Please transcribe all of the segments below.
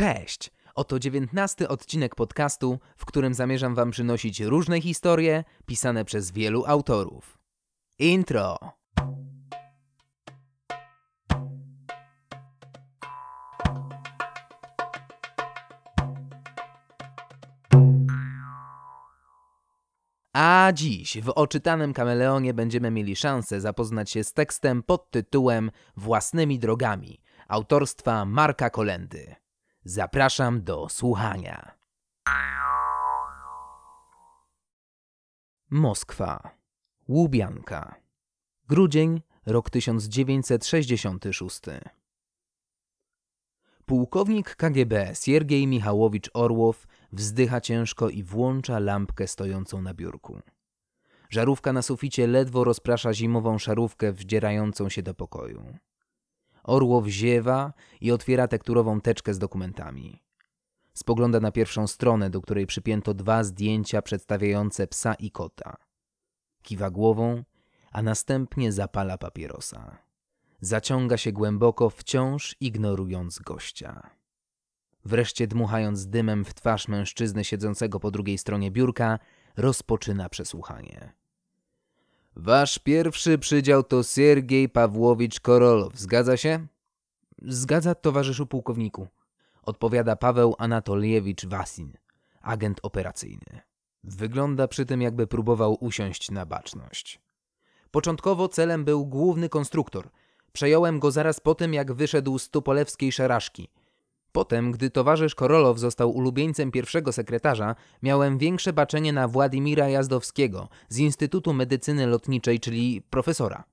Cześć! Oto dziewiętnasty odcinek podcastu, w którym zamierzam Wam przynosić różne historie pisane przez wielu autorów. Intro! A dziś w oczytanym kameleonie będziemy mieli szansę zapoznać się z tekstem pod tytułem Własnymi drogami autorstwa Marka Kolendy. Zapraszam do słuchania. Moskwa. Łubianka. Grudzień, rok 1966. Pułkownik KGB Siergiej Michałowicz Orłow wzdycha ciężko i włącza lampkę stojącą na biurku. Żarówka na suficie ledwo rozprasza zimową szarówkę wdzierającą się do pokoju. Orłow ziewa i otwiera tekturową teczkę z dokumentami. Spogląda na pierwszą stronę, do której przypięto dwa zdjęcia przedstawiające psa i kota. Kiwa głową, a następnie zapala papierosa. Zaciąga się głęboko, wciąż ignorując gościa. Wreszcie dmuchając dymem w twarz mężczyzny siedzącego po drugiej stronie biurka, rozpoczyna przesłuchanie. Wasz pierwszy przydział to Siergiej Pawłowicz Korolow, zgadza się? Zgadza, towarzyszu pułkowniku. Odpowiada Paweł Anatoliewicz Wasin, agent operacyjny. Wygląda przy tym, jakby próbował usiąść na baczność. Początkowo celem był główny konstruktor. Przejąłem go zaraz po tym, jak wyszedł z Tupolewskiej szaraszki – Potem, gdy towarzysz Korolow został ulubieńcem pierwszego sekretarza, miałem większe baczenie na Władimira Jazdowskiego z Instytutu Medycyny Lotniczej, czyli profesora.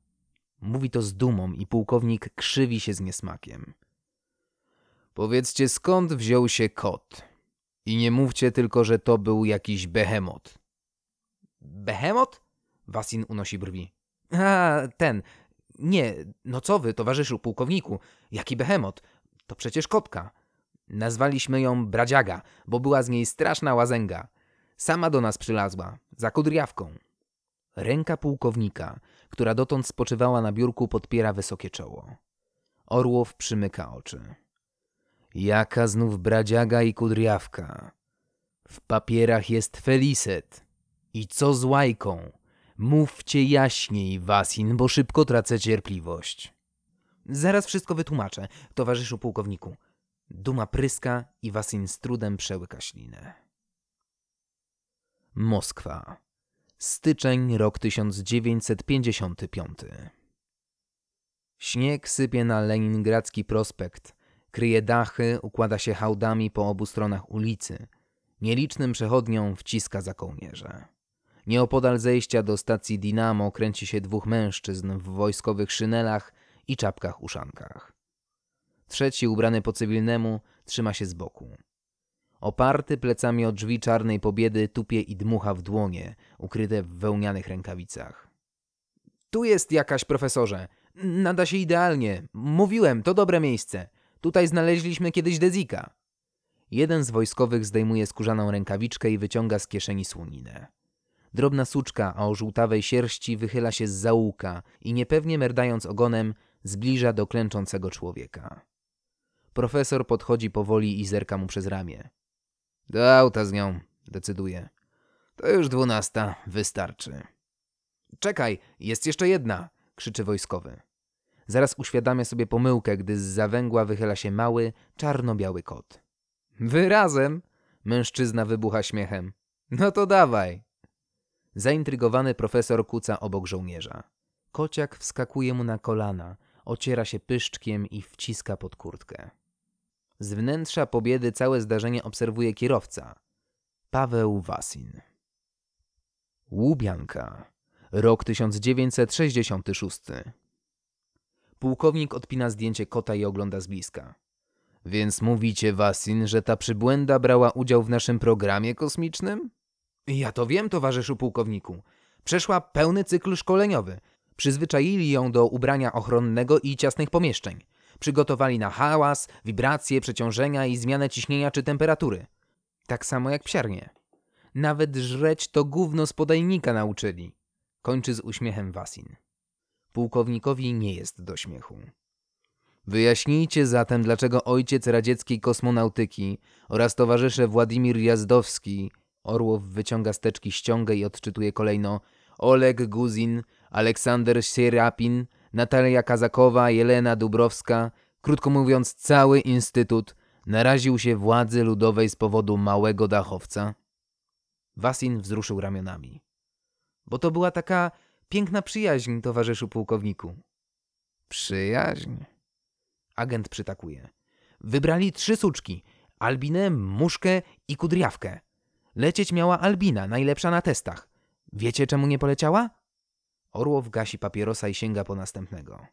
Mówi to z dumą i pułkownik krzywi się z niesmakiem. Powiedzcie, skąd wziął się kot? I nie mówcie tylko, że to był jakiś behemot. Behemot? Wasin unosi brwi. A, ten. Nie, no co wy, towarzyszu pułkowniku? Jaki behemot? To przecież kotka. Nazwaliśmy ją Bradziaga, bo była z niej straszna łazęga. Sama do nas przylazła, za kudriawką. Ręka pułkownika, która dotąd spoczywała na biurku, podpiera wysokie czoło. Orłow przymyka oczy. Jaka znów bradziaga i kudriawka? W papierach jest Feliset. I co z łajką? Mówcie jaśniej, Wasin, bo szybko tracę cierpliwość. Zaraz wszystko wytłumaczę, towarzyszu pułkowniku. Duma pryska i Wasin z trudem przełyka ślinę. Moskwa. Styczeń, rok 1955. Śnieg sypie na leningradzki prospekt, kryje dachy, układa się hałdami po obu stronach ulicy. Nielicznym przechodniom wciska za kołnierze. Nieopodal zejścia do stacji Dinamo kręci się dwóch mężczyzn w wojskowych szynelach i czapkach uszankach. Trzeci, ubrany po cywilnemu, trzyma się z boku. Oparty plecami o drzwi czarnej pobiedy tupie i dmucha w dłonie, ukryte w wełnianych rękawicach. Tu jest jakaś, profesorze. Nada się idealnie. Mówiłem, to dobre miejsce. Tutaj znaleźliśmy kiedyś Dezika. Jeden z wojskowych zdejmuje skórzaną rękawiczkę i wyciąga z kieszeni słoninę. Drobna suczka o żółtawej sierści wychyla się z zaułka i niepewnie merdając ogonem zbliża do klęczącego człowieka. Profesor podchodzi powoli i zerka mu przez ramię. Do auta z nią, decyduje. To już dwunasta, wystarczy. Czekaj, jest jeszcze jedna, krzyczy wojskowy. Zaraz uświadamia sobie pomyłkę, gdy z zawęgła wychyla się mały, czarno-biały kot. Wyrazem! Mężczyzna wybucha śmiechem. No to dawaj! Zaintrygowany profesor kuca obok żołnierza. Kociak wskakuje mu na kolana, ociera się pyszczkiem i wciska pod kurtkę. Z wnętrza pobiedy całe zdarzenie obserwuje kierowca. Paweł Wasin. Łubianka. Rok 1966. Pułkownik odpina zdjęcie kota i ogląda z bliska. Więc mówicie, Wasin, że ta przybłęda brała udział w naszym programie kosmicznym? Ja to wiem, towarzyszu pułkowniku. Przeszła pełny cykl szkoleniowy. Przyzwyczaili ją do ubrania ochronnego i ciasnych pomieszczeń. Przygotowali na hałas, wibracje, przeciążenia i zmianę ciśnienia czy temperatury. Tak samo jak psiarnie. Nawet żreć to gówno z podajnika nauczyli. Kończy z uśmiechem Wasin. Pułkownikowi nie jest do śmiechu. Wyjaśnijcie zatem, dlaczego ojciec radzieckiej kosmonautyki oraz towarzysze Władimir Jazdowski, Orłow wyciąga z teczki ściągę i odczytuje kolejno, Oleg Guzin, Aleksander Sierapin, Natalia Kazakowa, Jelena Dubrowska, krótko mówiąc cały instytut, naraził się władzy ludowej z powodu małego dachowca? Wasin wzruszył ramionami. Bo to była taka piękna przyjaźń, towarzyszu pułkowniku. Przyjaźń? Agent przytakuje. Wybrali trzy suczki. Albinę, muszkę i kudriawkę. Lecieć miała Albina, najlepsza na testach. Wiecie, czemu nie poleciała? Orłow gasi papierosa i sięga po następnego.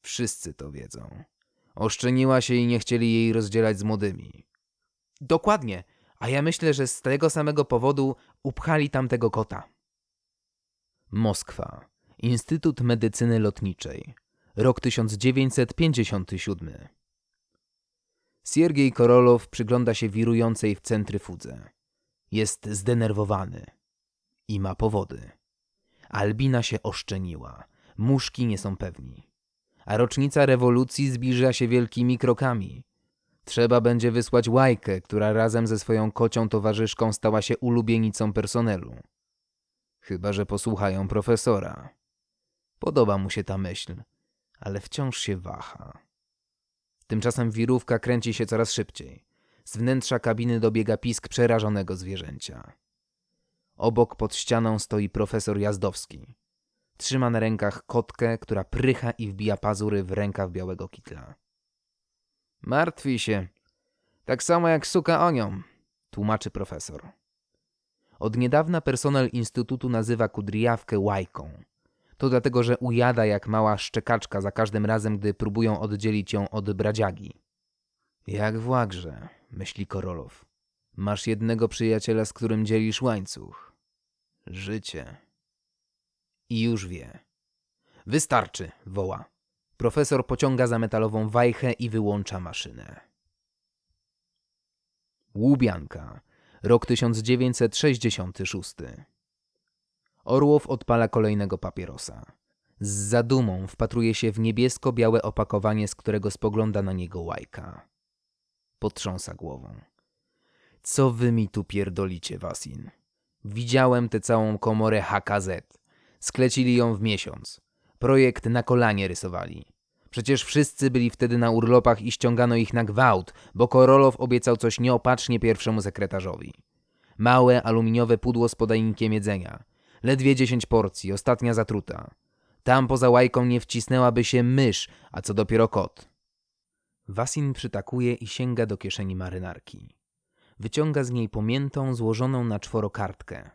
Wszyscy to wiedzą. Oszczeniła się i nie chcieli jej rozdzielać z młodymi. Dokładnie, a ja myślę, że z tego samego powodu upchali tamtego kota. Moskwa. Instytut Medycyny Lotniczej. Rok 1957. Siergiej Korolow przygląda się wirującej w centryfudze. Jest zdenerwowany. I ma powody. Albina się oszczeniła. Muszki nie są pewni. A rocznica rewolucji zbliża się wielkimi krokami. Trzeba będzie wysłać łajkę, która razem ze swoją kocią towarzyszką stała się ulubienicą personelu. Chyba, że posłuchają profesora. Podoba mu się ta myśl, ale wciąż się waha. Tymczasem wirówka kręci się coraz szybciej. Z wnętrza kabiny dobiega pisk przerażonego zwierzęcia. Obok pod ścianą stoi profesor Jazdowski. Trzyma na rękach kotkę, która prycha i wbija pazury w rękaw białego kitla. Martwi się. Tak samo jak suka o nią, tłumaczy profesor. Od niedawna personel Instytutu nazywa kudriawkę łajką. To dlatego, że ujada jak mała szczekaczka za każdym razem, gdy próbują oddzielić ją od bradziagi. Jak w łagrze, myśli Korolow. Masz jednego przyjaciela, z którym dzielisz łańcuch. Życie. I już wie. Wystarczy, woła. Profesor pociąga za metalową wajchę i wyłącza maszynę. Łubianka. Rok 1966. Orłow odpala kolejnego papierosa. Z zadumą wpatruje się w niebiesko-białe opakowanie, z którego spogląda na niego łajka. Potrząsa głową. Co wy mi tu pierdolicie, Wasin? Widziałem tę całą komorę HKZ. Sklecili ją w miesiąc. Projekt na kolanie rysowali. Przecież wszyscy byli wtedy na urlopach i ściągano ich na gwałt, bo Korolow obiecał coś nieopatrznie pierwszemu sekretarzowi. Małe aluminiowe pudło z podajnikiem jedzenia. Ledwie dziesięć porcji, ostatnia zatruta. Tam poza łajką nie wcisnęłaby się mysz, a co dopiero kot. Wasin przytakuje i sięga do kieszeni marynarki. Wyciąga z niej pomiętą, złożoną na czworo kartkę.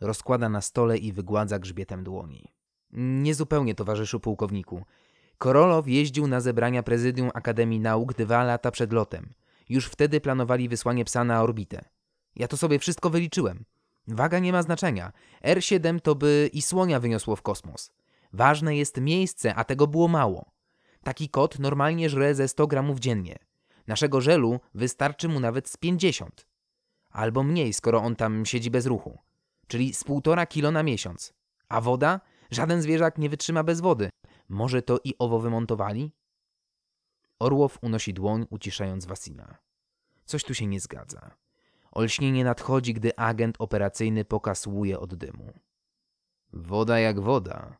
Rozkłada na stole i wygładza grzbietem dłoni. Niezupełnie, towarzyszu pułkowniku. Korolow jeździł na zebrania Prezydium Akademii Nauk dwa lata przed lotem. Już wtedy planowali wysłanie psa na orbitę. Ja to sobie wszystko wyliczyłem. Waga nie ma znaczenia. R7 to by i słonia wyniosło w kosmos. Ważne jest miejsce, a tego było mało. Taki kot normalnie żre ze 100 gramów dziennie. Naszego żelu wystarczy mu nawet z 50. Albo mniej, skoro on tam siedzi bez ruchu. Czyli z półtora kilo na miesiąc. A woda? Żaden zwierzak nie wytrzyma bez wody. Może to i owo wymontowali? Orłow unosi dłoń, uciszając Wasina. Coś tu się nie zgadza. Olśnienie nadchodzi, gdy agent operacyjny pokasłuje od dymu. Woda jak woda.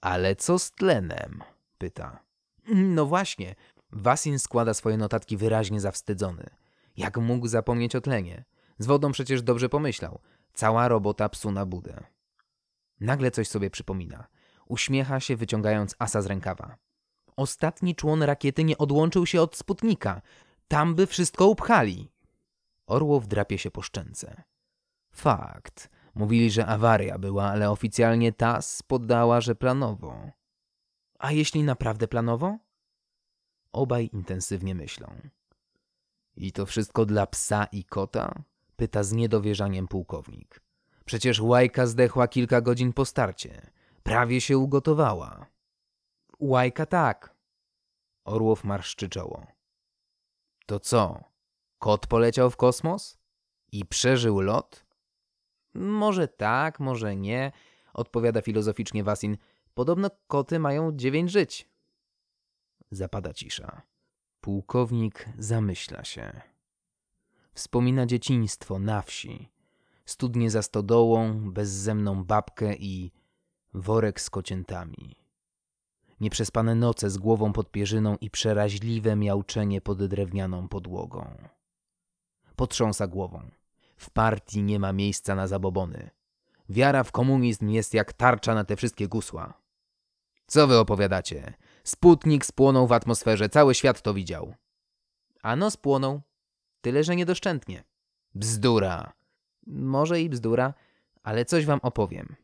Ale co z tlenem? pyta. No właśnie. Wasin składa swoje notatki wyraźnie zawstydzony. Jak mógł zapomnieć o tlenie? Z wodą przecież dobrze pomyślał. Cała robota psu na budę. Nagle coś sobie przypomina. Uśmiecha się, wyciągając asa z rękawa. Ostatni człon rakiety nie odłączył się od Sputnika. Tam by wszystko upchali. Orłow drapie się po szczęce. Fakt. Mówili, że awaria była, ale oficjalnie TAS poddała, że planowo. A jeśli naprawdę planowo? Obaj intensywnie myślą. I to wszystko dla psa i kota? Pyta z niedowierzaniem pułkownik. Przecież łajka zdechła kilka godzin po starcie. Prawie się ugotowała. Łajka tak. Orłow marszczy czoło. To co? Kot poleciał w kosmos? I przeżył lot? Może tak, może nie, odpowiada filozoficznie Wasin. Podobno koty mają dziewięć żyć. Zapada cisza. Pułkownik zamyśla się. Wspomina dzieciństwo na wsi, studnie za stodołą, bezzemną babkę i worek z kociętami. Nieprzespane noce z głową pod pierzyną i przeraźliwe miauczenie pod drewnianą podłogą. Potrząsa głową. W partii nie ma miejsca na zabobony. Wiara w komunizm jest jak tarcza na te wszystkie gusła. Co wy opowiadacie? Sputnik spłonął w atmosferze, cały świat to widział. Ano spłonął, tyle że niedoszczętnie. Bzdura. Może i bzdura, ale coś wam opowiem.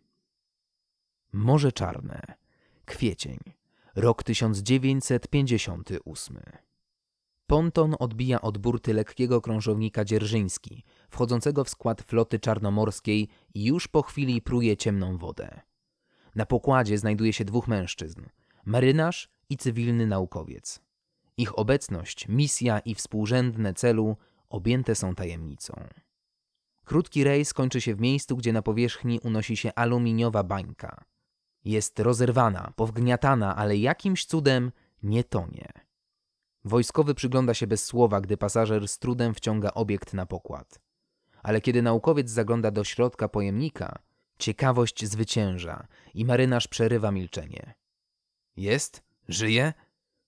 Morze Czarne. Kwiecień. Rok 1958. Ponton odbija od burty lekkiego krążownika Dzierżyński, wchodzącego w skład floty czarnomorskiej i już po chwili pruje ciemną wodę. Na pokładzie znajduje się dwóch mężczyzn, marynarz i cywilny naukowiec. Ich obecność, misja i współrzędne celu objęte są tajemnicą. Krótki rejs kończy się w miejscu, gdzie na powierzchni unosi się aluminiowa bańka. Jest rozerwana, powgniatana, ale jakimś cudem nie tonie. Wojskowy przygląda się bez słowa, gdy pasażer z trudem wciąga obiekt na pokład. Ale kiedy naukowiec zagląda do środka pojemnika, ciekawość zwycięża i marynarz przerywa milczenie. Jest? Żyje?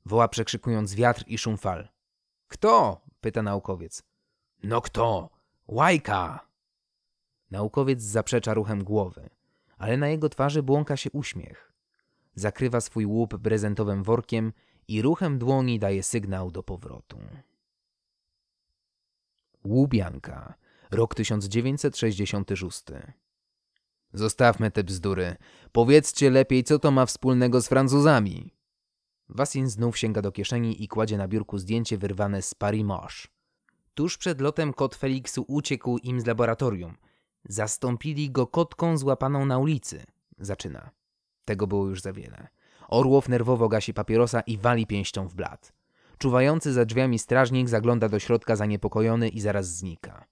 Woła przekrzykując wiatr i szum fal. Kto? pyta naukowiec. No kto? Łajka! Naukowiec zaprzecza ruchem głowy, ale na jego twarzy błąka się uśmiech. Zakrywa swój łup brezentowym workiem i ruchem dłoni daje sygnał do powrotu. Łubianka, rok 1966. Zostawmy te bzdury. Powiedzcie lepiej, co to ma wspólnego z Francuzami. Wasin znów sięga do kieszeni i kładzie na biurku zdjęcie wyrwane z Paris Marche. Tuż przed lotem kot Feliksu uciekł im z laboratorium. Zastąpili go kotką złapaną na ulicy. Zaczyna. Tego było już za wiele. Orłow nerwowo gasi papierosa i wali pięścią w blat. Czuwający za drzwiami strażnik zagląda do środka zaniepokojony i zaraz znika.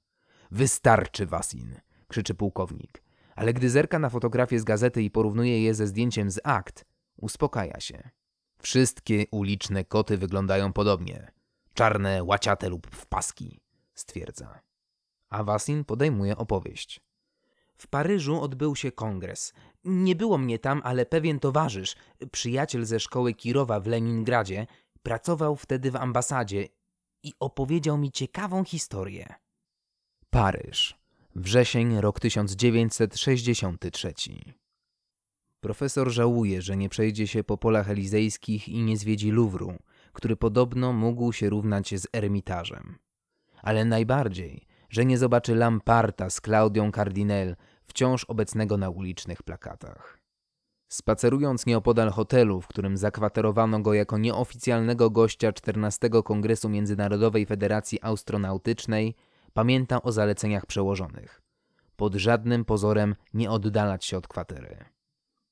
Wystarczy, Wasin! krzyczy pułkownik. Ale gdy zerka na fotografię z gazety i porównuje je ze zdjęciem z akt, uspokaja się. Wszystkie uliczne koty wyglądają podobnie. Czarne, łaciate lub w paski, stwierdza. A Wasin podejmuje opowieść. W Paryżu odbył się kongres. Nie było mnie tam, ale pewien towarzysz, przyjaciel ze szkoły Kirowa w Leningradzie, pracował wtedy w ambasadzie i opowiedział mi ciekawą historię. Paryż. Wrzesień, rok 1963. Profesor żałuje, że nie przejdzie się po polach elizejskich i nie zwiedzi Luwru, który podobno mógł się równać z Ermitażem. Ale najbardziej, że nie zobaczy Lamparta z Klaudią Cardinel, wciąż obecnego na ulicznych plakatach. Spacerując nieopodal hotelu, w którym zakwaterowano go jako nieoficjalnego gościa 14 Kongresu Międzynarodowej Federacji Astronautycznej, pamięta o zaleceniach przełożonych. Pod żadnym pozorem nie oddalać się od kwatery.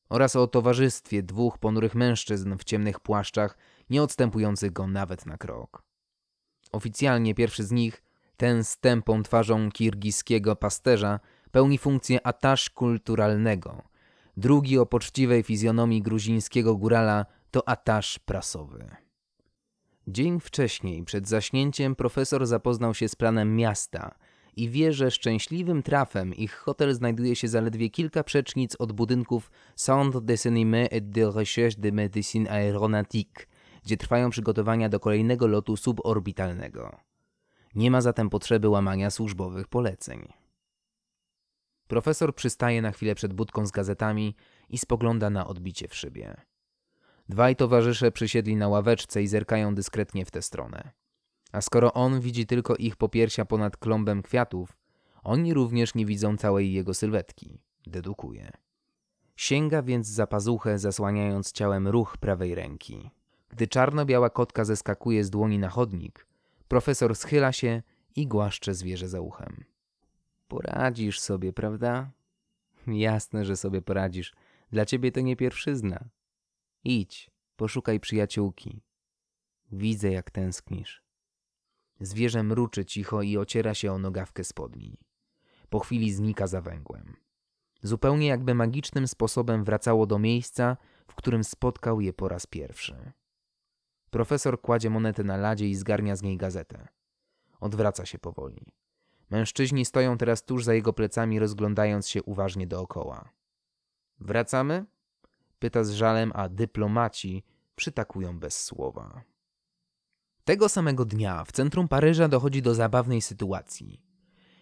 Oraz o towarzystwie dwóch ponurych mężczyzn w ciemnych płaszczach, nie odstępujących go nawet na krok. Oficjalnie pierwszy z nich, ten z tępą twarzą kirgiskiego pasterza, pełni funkcję atasz kulturalnego. Drugi o poczciwej fizjonomii gruzińskiego górala to atasz prasowy. Dzień wcześniej, przed zaśnięciem, profesor zapoznał się z planem miasta i wie, że szczęśliwym trafem ich hotel znajduje się zaledwie kilka przecznic od budynków Centre de Cinéma et de Recherche de Médecine Aéronautique, gdzie trwają przygotowania do kolejnego lotu suborbitalnego. Nie ma zatem potrzeby łamania służbowych poleceń. Profesor przystaje na chwilę przed budką z gazetami i spogląda na odbicie w szybie. Dwaj towarzysze przysiedli na ławeczce i zerkają dyskretnie w tę stronę. A skoro on widzi tylko ich popiersia ponad klombem kwiatów, oni również nie widzą całej jego sylwetki, dedukuje. Sięga więc za pazuchę, zasłaniając ciałem ruch prawej ręki. Gdy czarno-biała kotka zeskakuje z dłoni na chodnik, profesor schyla się i głaszcze zwierzę za uchem. Poradzisz sobie, prawda? Jasne, że sobie poradzisz. Dla ciebie to nie pierwszyzna. Idź, poszukaj przyjaciółki. Widzę, jak tęsknisz. Zwierzę mruczy cicho i ociera się o nogawkę spodni. Po chwili znika za węgłem. Zupełnie jakby magicznym sposobem wracało do miejsca, w którym spotkał je po raz pierwszy. Profesor kładzie monetę na ladzie i zgarnia z niej gazetę. Odwraca się powoli. Mężczyźni stoją teraz tuż za jego plecami, rozglądając się uważnie dookoła. Wracamy? Pyta z żalem, a dyplomaci przytakują bez słowa. Tego samego dnia w centrum Paryża dochodzi do zabawnej sytuacji.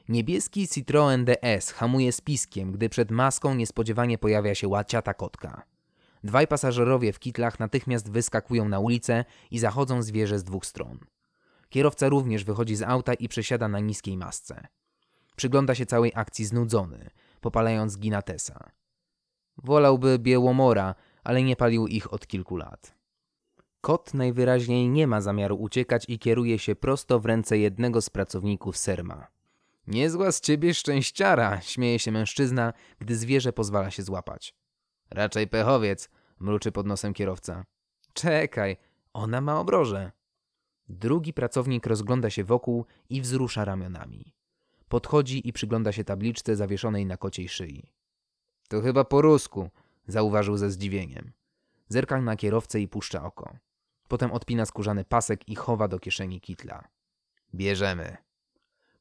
Niebieski Citroën DS hamuje z piskiem, gdy przed maską niespodziewanie pojawia się łaciata kotka. Dwaj pasażerowie w kitlach natychmiast wyskakują na ulicę i zachodzą zwierzę z dwóch stron. Kierowca również wychodzi z auta i przesiada na niskiej masce. Przygląda się całej akcji znudzony, popalając ginatesa. Wolałby Białomora, ale nie palił ich od kilku lat. Kot najwyraźniej nie ma zamiaru uciekać i kieruje się prosto w ręce jednego z pracowników Serma. Niezła z ciebie szczęściara, śmieje się mężczyzna, gdy zwierzę pozwala się złapać. Raczej pechowiec, mruczy pod nosem kierowca. Czekaj, ona ma obroże. Drugi pracownik rozgląda się wokół i wzrusza ramionami. Podchodzi i przygląda się tabliczce zawieszonej na kociej szyi. To chyba po rusku, zauważył ze zdziwieniem. Zerka na kierowcę i puszcza oko. Potem odpina skórzany pasek i chowa do kieszeni kitla. Bierzemy.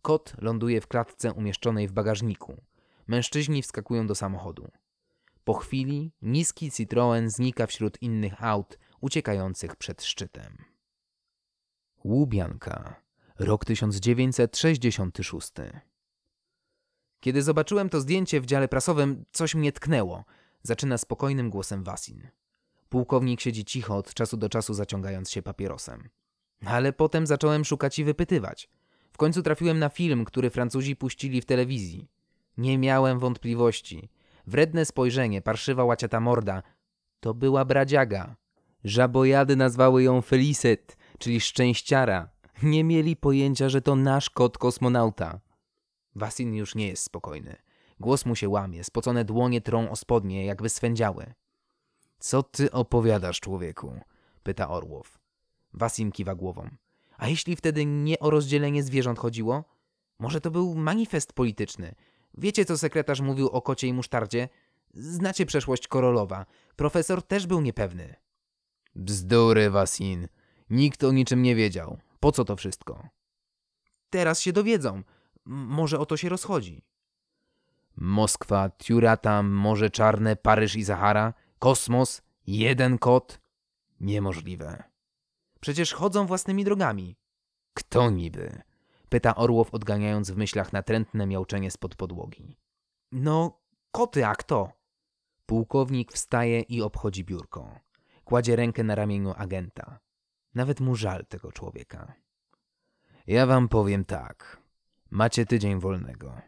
Kot ląduje w klatce umieszczonej w bagażniku. Mężczyźni wskakują do samochodu. Po chwili niski Citroen znika wśród innych aut uciekających przed szczytem. Łubianka, rok 1966. Kiedy zobaczyłem to zdjęcie w dziale prasowym, coś mnie tknęło. Zaczyna spokojnym głosem Wasin. Pułkownik siedzi cicho od czasu do czasu zaciągając się papierosem. Ale potem zacząłem szukać i wypytywać. W końcu trafiłem na film, który Francuzi puścili w telewizji. Nie miałem wątpliwości. Wredne spojrzenie, parszywa łaciata morda. To była bradziaga. Żabojady nazwały ją Felicet, czyli szczęściara. Nie mieli pojęcia, że to nasz kot kosmonauta. Wasin już nie jest spokojny. Głos mu się łamie, spocone dłonie trą o spodnie, jakby swędziały. Co ty opowiadasz, człowieku? pyta Orłow. Wasim kiwa głową. A jeśli wtedy nie o rozdzielenie zwierząt chodziło? Może to był manifest polityczny. Wiecie, co sekretarz mówił o kocie i musztardzie? Znacie przeszłość Korolowa. Profesor też był niepewny. Bzdury, Wasin. Nikt o niczym nie wiedział. Po co to wszystko? Teraz się dowiedzą. Może o to się rozchodzi. Moskwa, Tiurata, Morze Czarne, Paryż i Sahara, kosmos, jeden kot. Niemożliwe. Przecież chodzą własnymi drogami. Kto niby? Pyta Orłow, odganiając w myślach natrętne miauczenie spod podłogi. No, koty, a kto? Pułkownik wstaje i obchodzi biurko. Kładzie rękę na ramieniu agenta. Nawet mu żal tego człowieka. Ja wam powiem tak. Macie tydzień wolnego.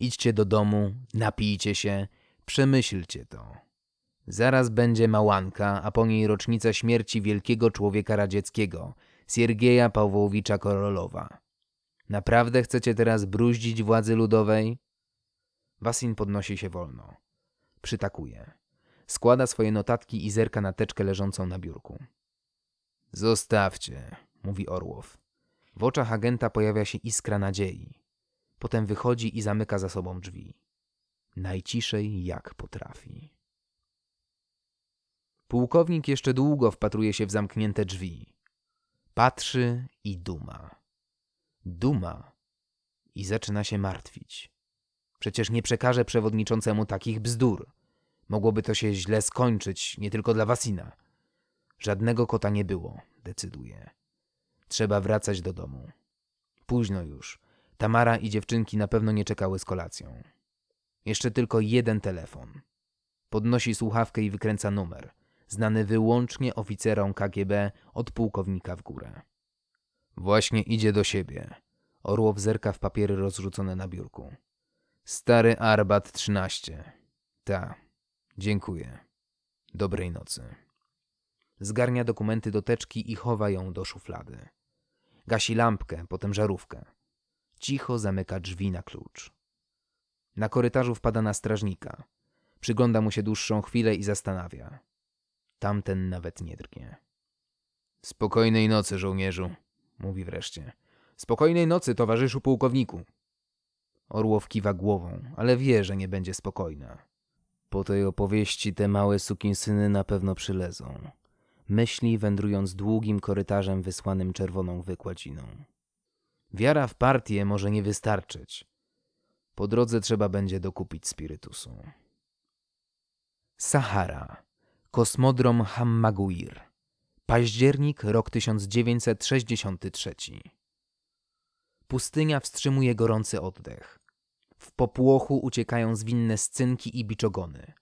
Idźcie do domu, napijcie się, przemyślcie to. Zaraz będzie małanka, a po niej rocznica śmierci wielkiego człowieka radzieckiego, Siergieja Pawłowicza Korolowa. Naprawdę chcecie teraz bruździć władzy ludowej? Wasin podnosi się wolno. Przytakuje. Składa swoje notatki i zerka na teczkę leżącą na biurku. Zostawcie, mówi Orłow. W oczach agenta pojawia się iskra nadziei. Potem wychodzi i zamyka za sobą drzwi. Najciszej jak potrafi. Pułkownik jeszcze długo wpatruje się w zamknięte drzwi. Patrzy i duma. Duma i zaczyna się martwić. Przecież nie przekaże przewodniczącemu takich bzdur. Mogłoby to się źle skończyć, nie tylko dla Wasina. Żadnego kota nie było, decyduje. Trzeba wracać do domu. Późno już. Tamara i dziewczynki na pewno nie czekały z kolacją. Jeszcze tylko jeden telefon. Podnosi słuchawkę i wykręca numer, znany wyłącznie oficerom KGB od pułkownika w górę. Właśnie idzie do siebie. Orłow zerka w papiery rozrzucone na biurku. Stary Arbat 13. Ta. Dziękuję. Dobrej nocy. Zgarnia dokumenty do teczki i chowa ją do szuflady. Gasi lampkę, potem żarówkę. Cicho zamyka drzwi na klucz. Na korytarzu wpada na strażnika. Przygląda mu się dłuższą chwilę i zastanawia. Tamten nawet nie drgnie. Spokojnej nocy, żołnierzu, mówi wreszcie. Spokojnej nocy, towarzyszu pułkowniku. Orłow kiwa głową, ale wie, że nie będzie spokojna. Po tej opowieści te małe sukinsyny na pewno przylezą. myśli wędrując długim korytarzem wysłanym czerwoną wykładziną. Wiara w partię może nie wystarczyć. Po drodze trzeba będzie dokupić spirytusu. Sahara. Kosmodrom Hammaguir. Październik, rok 1963. Pustynia wstrzymuje gorący oddech. W popłochu uciekają zwinne scynki i biczogony.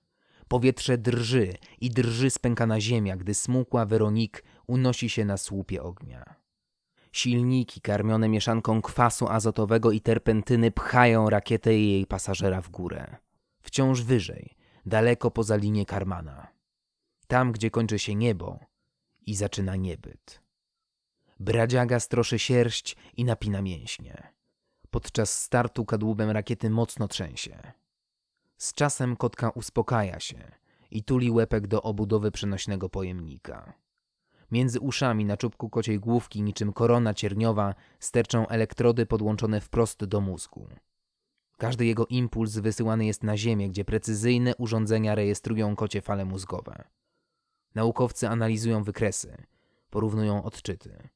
Powietrze drży i drży spękana ziemia, gdy smukła Weronik unosi się na słupie ognia. Silniki karmione mieszanką kwasu azotowego i terpentyny pchają rakietę i jej pasażera w górę. Wciąż wyżej, daleko poza linię Karmana. Tam, gdzie kończy się niebo i zaczyna niebyt. Bradziaga stroszy sierść i napina mięśnie. Podczas startu kadłubem rakiety mocno trzęsie. Z czasem kotka uspokaja się i tuli łepek do obudowy przenośnego pojemnika. Między uszami na czubku kociej główki niczym korona cierniowa sterczą elektrody podłączone wprost do mózgu. Każdy jego impuls wysyłany jest na ziemię, gdzie precyzyjne urządzenia rejestrują kocie fale mózgowe. Naukowcy analizują wykresy, porównują odczyty,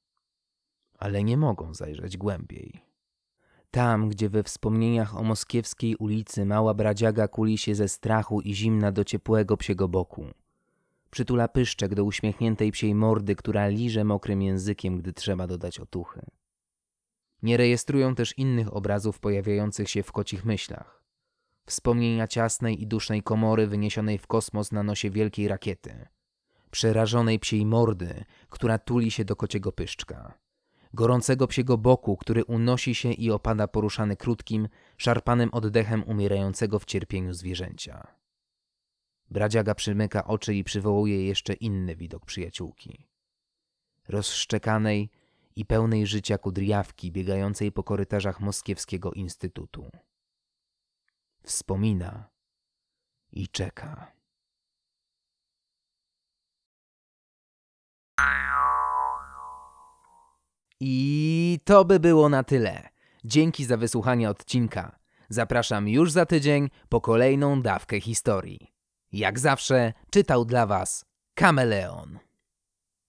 ale nie mogą zajrzeć głębiej. Tam, gdzie we wspomnieniach o moskiewskiej ulicy mała bradziaga kuli się ze strachu i zimna do ciepłego psiego boku. Przytula pyszczek do uśmiechniętej psiej mordy, która liże mokrym językiem, gdy trzeba dodać otuchy. Nie rejestrują też innych obrazów pojawiających się w kocich myślach. Wspomnienia ciasnej i dusznej komory wyniesionej w kosmos na nosie wielkiej rakiety. Przerażonej psiej mordy, która tuli się do kociego pyszczka gorącego psiego boku, który unosi się i opada poruszany krótkim, szarpanym oddechem umierającego w cierpieniu zwierzęcia. Bradziaga przymyka oczy i przywołuje jeszcze inny widok przyjaciółki. Rozszczekanej i pełnej życia kudriawki biegającej po korytarzach Moskiewskiego Instytutu. Wspomina i czeka. I to by było na tyle. Dzięki za wysłuchanie odcinka. Zapraszam już za tydzień po kolejną dawkę historii. Jak zawsze czytał dla Was Kameleon.